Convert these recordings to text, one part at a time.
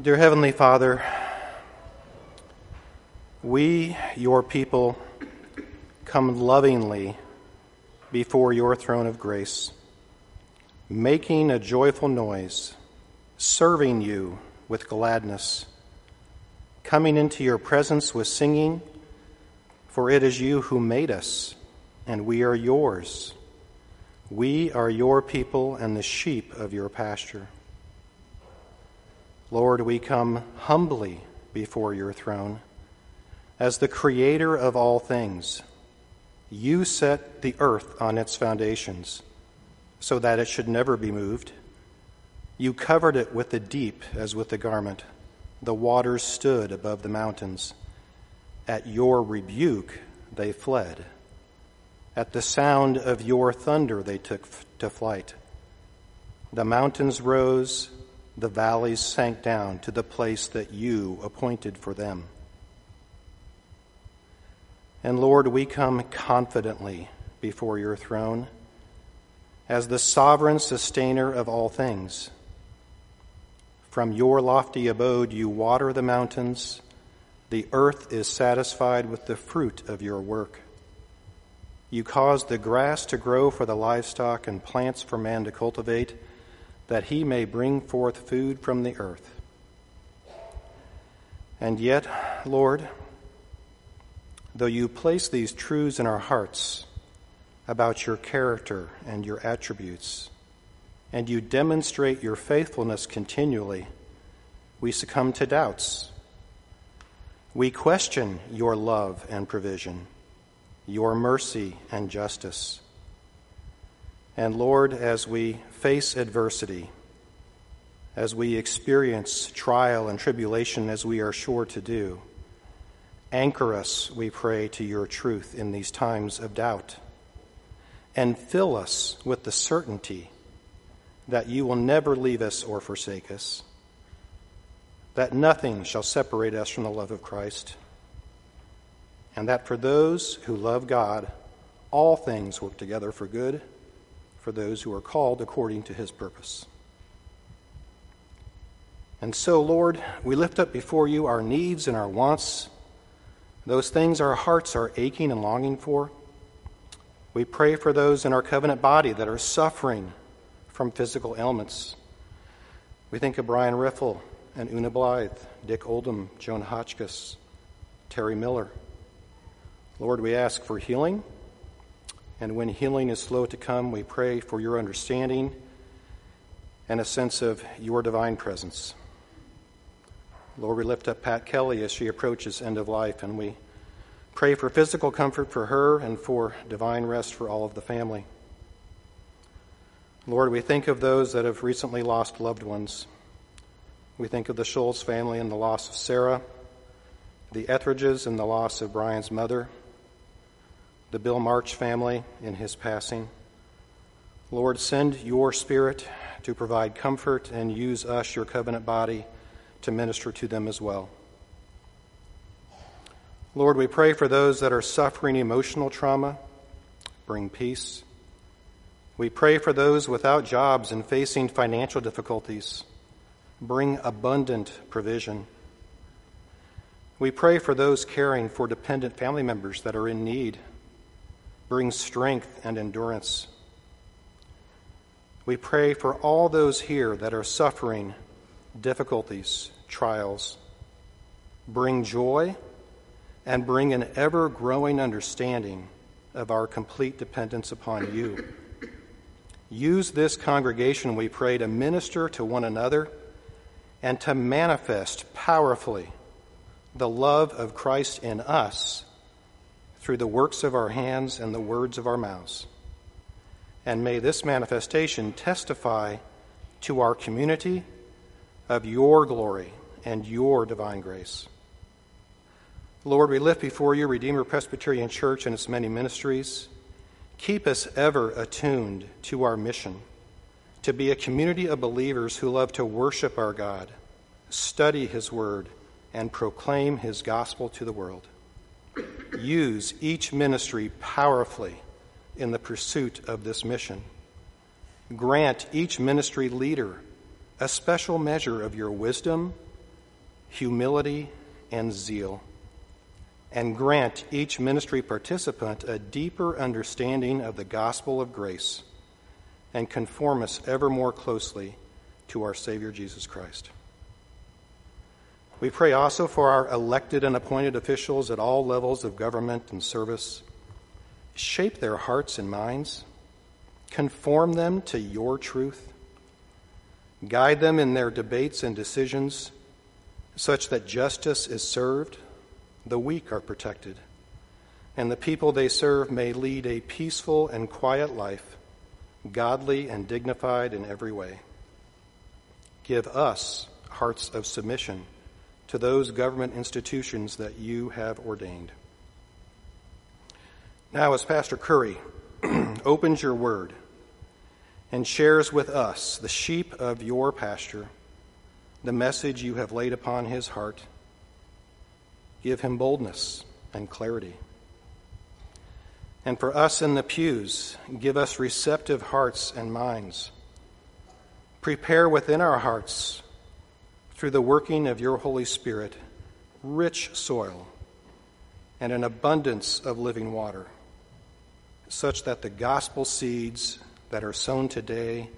Dear Heavenly Father, we, your people, come lovingly before your throne of grace, making a joyful noise, serving you with gladness, coming into your presence with singing, for it is you who made us, and we are yours. We are your people and the sheep of your pasture. Lord, we come humbly before your throne. As the creator of all things, you set the earth on its foundations so that it should never be moved. You covered it with the deep as with a garment. The waters stood above the mountains. At your rebuke, they fled. At the sound of your thunder, they took to flight. The mountains rose the valleys sank down to the place that you appointed for them. And Lord, we come confidently before your throne as the sovereign sustainer of all things. From your lofty abode, you water the mountains. The earth is satisfied with the fruit of your work. You cause the grass to grow for the livestock and plants for man to cultivate that he may bring forth food from the earth. And yet, Lord, though you place these truths in our hearts about your character and your attributes, and you demonstrate your faithfulness continually, we succumb to doubts. We question your love and provision, your mercy and justice. And Lord, as we face adversity, as we experience trial and tribulation, as we are sure to do, anchor us, we pray, to your truth in these times of doubt. And fill us with the certainty that you will never leave us or forsake us, that nothing shall separate us from the love of Christ, and that for those who love God, all things work together for good for those who are called according to his purpose. And so, Lord, we lift up before you our needs and our wants, those things our hearts are aching and longing for. We pray for those in our covenant body that are suffering from physical ailments. We think of Brian Riffle and Una Blythe, Dick Oldham, Joan Hotchkiss, Terry Miller. Lord, we ask for healing and when healing is slow to come, we pray for your understanding and a sense of your divine presence. Lord, we lift up Pat Kelly as she approaches end of life, and we pray for physical comfort for her and for divine rest for all of the family. Lord, we think of those that have recently lost loved ones. We think of the Scholes family and the loss of Sarah, the Etheridges and the loss of Brian's mother, the Bill March family in his passing. Lord, send your Spirit to provide comfort and use us, your covenant body, to minister to them as well. Lord, we pray for those that are suffering emotional trauma. Bring peace. We pray for those without jobs and facing financial difficulties. Bring abundant provision. We pray for those caring for dependent family members that are in need brings strength and endurance. We pray for all those here that are suffering difficulties, trials. Bring joy and bring an ever growing understanding of our complete dependence upon you. Use this congregation, we pray, to minister to one another and to manifest powerfully the love of Christ in us through the works of our hands and the words of our mouths. And may this manifestation testify to our community of your glory and your divine grace. Lord, we lift before you Redeemer Presbyterian Church and its many ministries. Keep us ever attuned to our mission to be a community of believers who love to worship our God, study His Word, and proclaim His gospel to the world use each ministry powerfully in the pursuit of this mission. Grant each ministry leader a special measure of your wisdom humility, and zeal, and grant each ministry participant a deeper understanding of the gospel of grace, and conform us ever more closely to our Savior Jesus Christ. We pray also for our elected and appointed officials at all levels of government and service. Shape their hearts and minds, conform them to your truth, guide them in their debates and decisions such that justice is served, the weak are protected, and the people they serve may lead a peaceful and quiet life, godly and dignified in every way. Give us hearts of submission to those government institutions that you have ordained. Now, as Pastor Curry opens your word and shares with us, the sheep of your pasture, the message you have laid upon his heart, give him boldness and clarity. And for us in the pews, give us receptive hearts and minds. Prepare within our hearts through the working of your Holy Spirit, rich soil and an abundance of living water, such that the gospel seeds that are sown today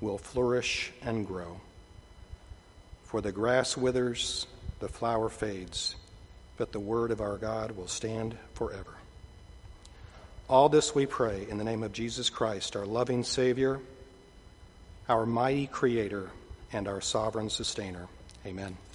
will flourish and grow. For the grass withers, the flower fades, but the word of our God will stand forever. All this we pray in the name of Jesus Christ, our loving Savior, our mighty Creator, and our sovereign sustainer. Amen.